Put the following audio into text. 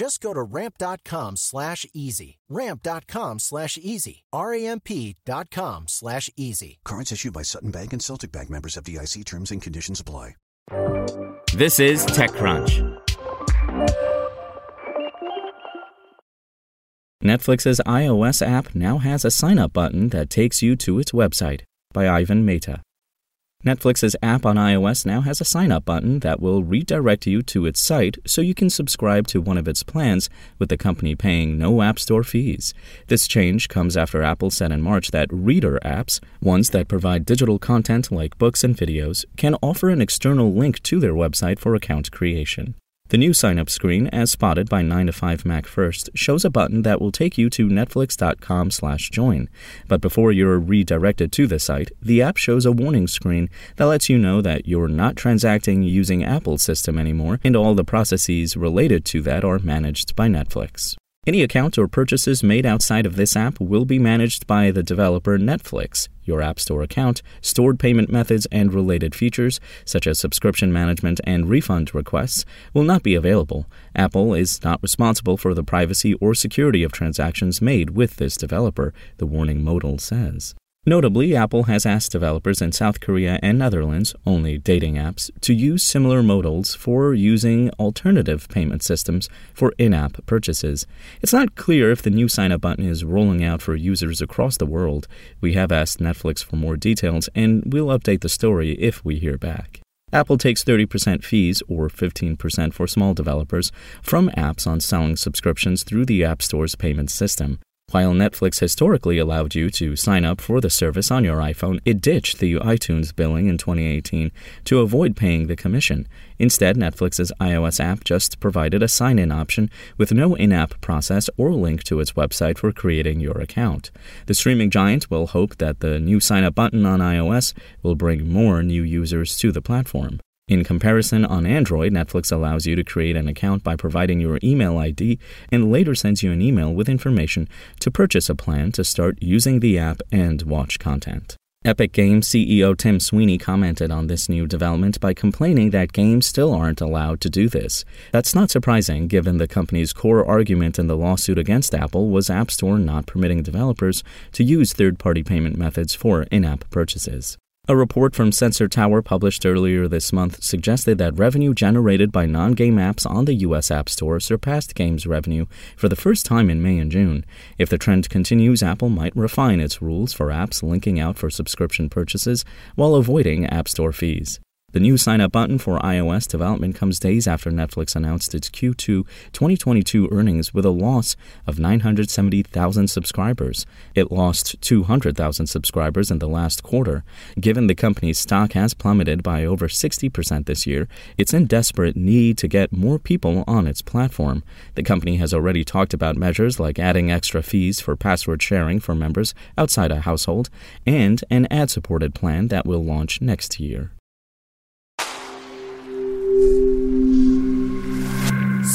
Just go to ramp.com slash easy. Ramp.com slash easy. R-A-M-P dot com slash easy. Cards issued by Sutton Bank and Celtic Bank members FDIC terms and conditions apply. This is TechCrunch. Netflix's iOS app now has a sign up button that takes you to its website by Ivan Mehta. Netflix's app on iOS now has a sign up button that will redirect you to its site so you can subscribe to one of its plans with the company paying no App Store fees. This change comes after Apple said in March that reader apps, ones that provide digital content like books and videos, can offer an external link to their website for account creation. The new sign up screen, as spotted by 9 to 5 Mac First, shows a button that will take you to netflix.com slash join. But before you're redirected to the site, the app shows a warning screen that lets you know that you're not transacting using Apple's system anymore and all the processes related to that are managed by Netflix. Any account or purchases made outside of this app will be managed by the developer Netflix. Your App Store account, stored payment methods, and related features, such as subscription management and refund requests, will not be available. Apple is not responsible for the privacy or security of transactions made with this developer, the warning modal says. Notably, Apple has asked developers in South Korea and Netherlands, only dating apps, to use similar modals for using alternative payment systems for in app purchases. It's not clear if the new sign up button is rolling out for users across the world. We have asked Netflix for more details, and we'll update the story if we hear back. Apple takes 30% fees, or 15% for small developers, from apps on selling subscriptions through the App Store's payment system. While Netflix historically allowed you to sign up for the service on your iPhone, it ditched the iTunes billing in 2018 to avoid paying the commission. Instead, Netflix's iOS app just provided a sign in option with no in app process or link to its website for creating your account. The streaming giant will hope that the new sign up button on iOS will bring more new users to the platform. In comparison, on Android, Netflix allows you to create an account by providing your email ID and later sends you an email with information to purchase a plan to start using the app and watch content. Epic Games CEO Tim Sweeney commented on this new development by complaining that games still aren't allowed to do this. That's not surprising given the company's core argument in the lawsuit against Apple was App Store not permitting developers to use third party payment methods for in app purchases. A report from Sensor Tower published earlier this month suggested that revenue generated by non game apps on the U.S. App Store surpassed games revenue for the first time in May and June. If the trend continues, Apple might refine its rules for apps linking out for subscription purchases while avoiding App Store fees. The new sign up button for iOS development comes days after Netflix announced its Q2 2022 earnings with a loss of 970,000 subscribers. It lost 200,000 subscribers in the last quarter. Given the company's stock has plummeted by over 60% this year, it's in desperate need to get more people on its platform. The company has already talked about measures like adding extra fees for password sharing for members outside a household and an ad supported plan that will launch next year.